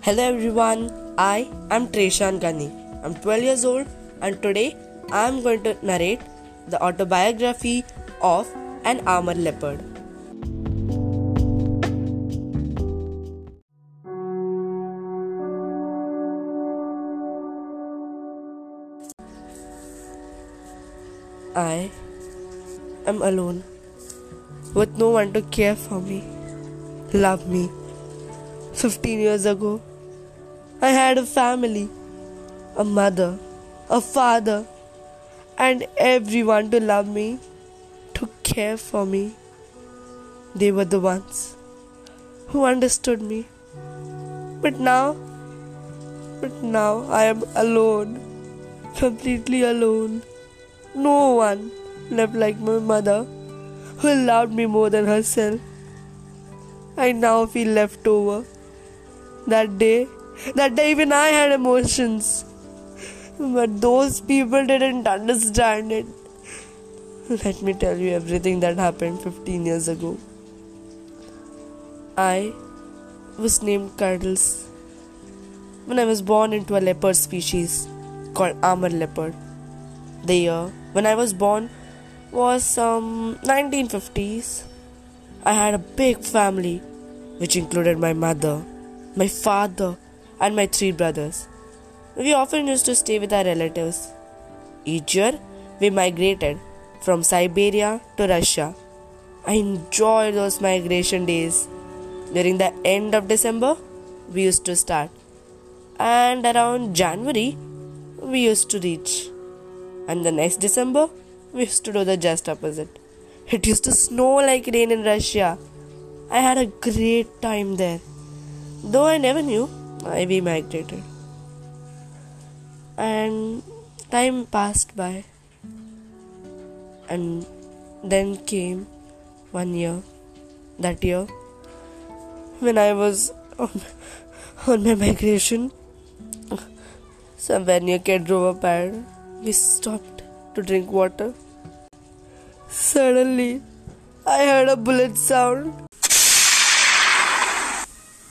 Hello everyone, I am Treshan Gani. I'm 12 years old and today I am going to narrate the autobiography of an Amur leopard. I am alone with no one to care for me, love me. 15 years ago, I had a family, a mother, a father, and everyone to love me, to care for me. They were the ones who understood me. But now, but now I am alone, completely alone. No one left like my mother, who loved me more than herself. I now feel left over. That day, that day even I had emotions. But those people didn't understand it. Let me tell you everything that happened 15 years ago. I was named Cuddles when I was born into a leopard species called Amur leopard. The year when I was born was um, 1950s. I had a big family which included my mother, my father, and my three brothers. We often used to stay with our relatives. Each year, we migrated from Siberia to Russia. I enjoyed those migration days. During the end of December, we used to start, and around January, we used to reach. And the next December, we used to do the just opposite. It used to snow like rain in Russia. I had a great time there. Though I never knew, we migrated. And time passed by. And then came one year. That year, when I was on, on my migration, somewhere near Kedrova Pad, we stopped to drink water. Suddenly, I heard a bullet sound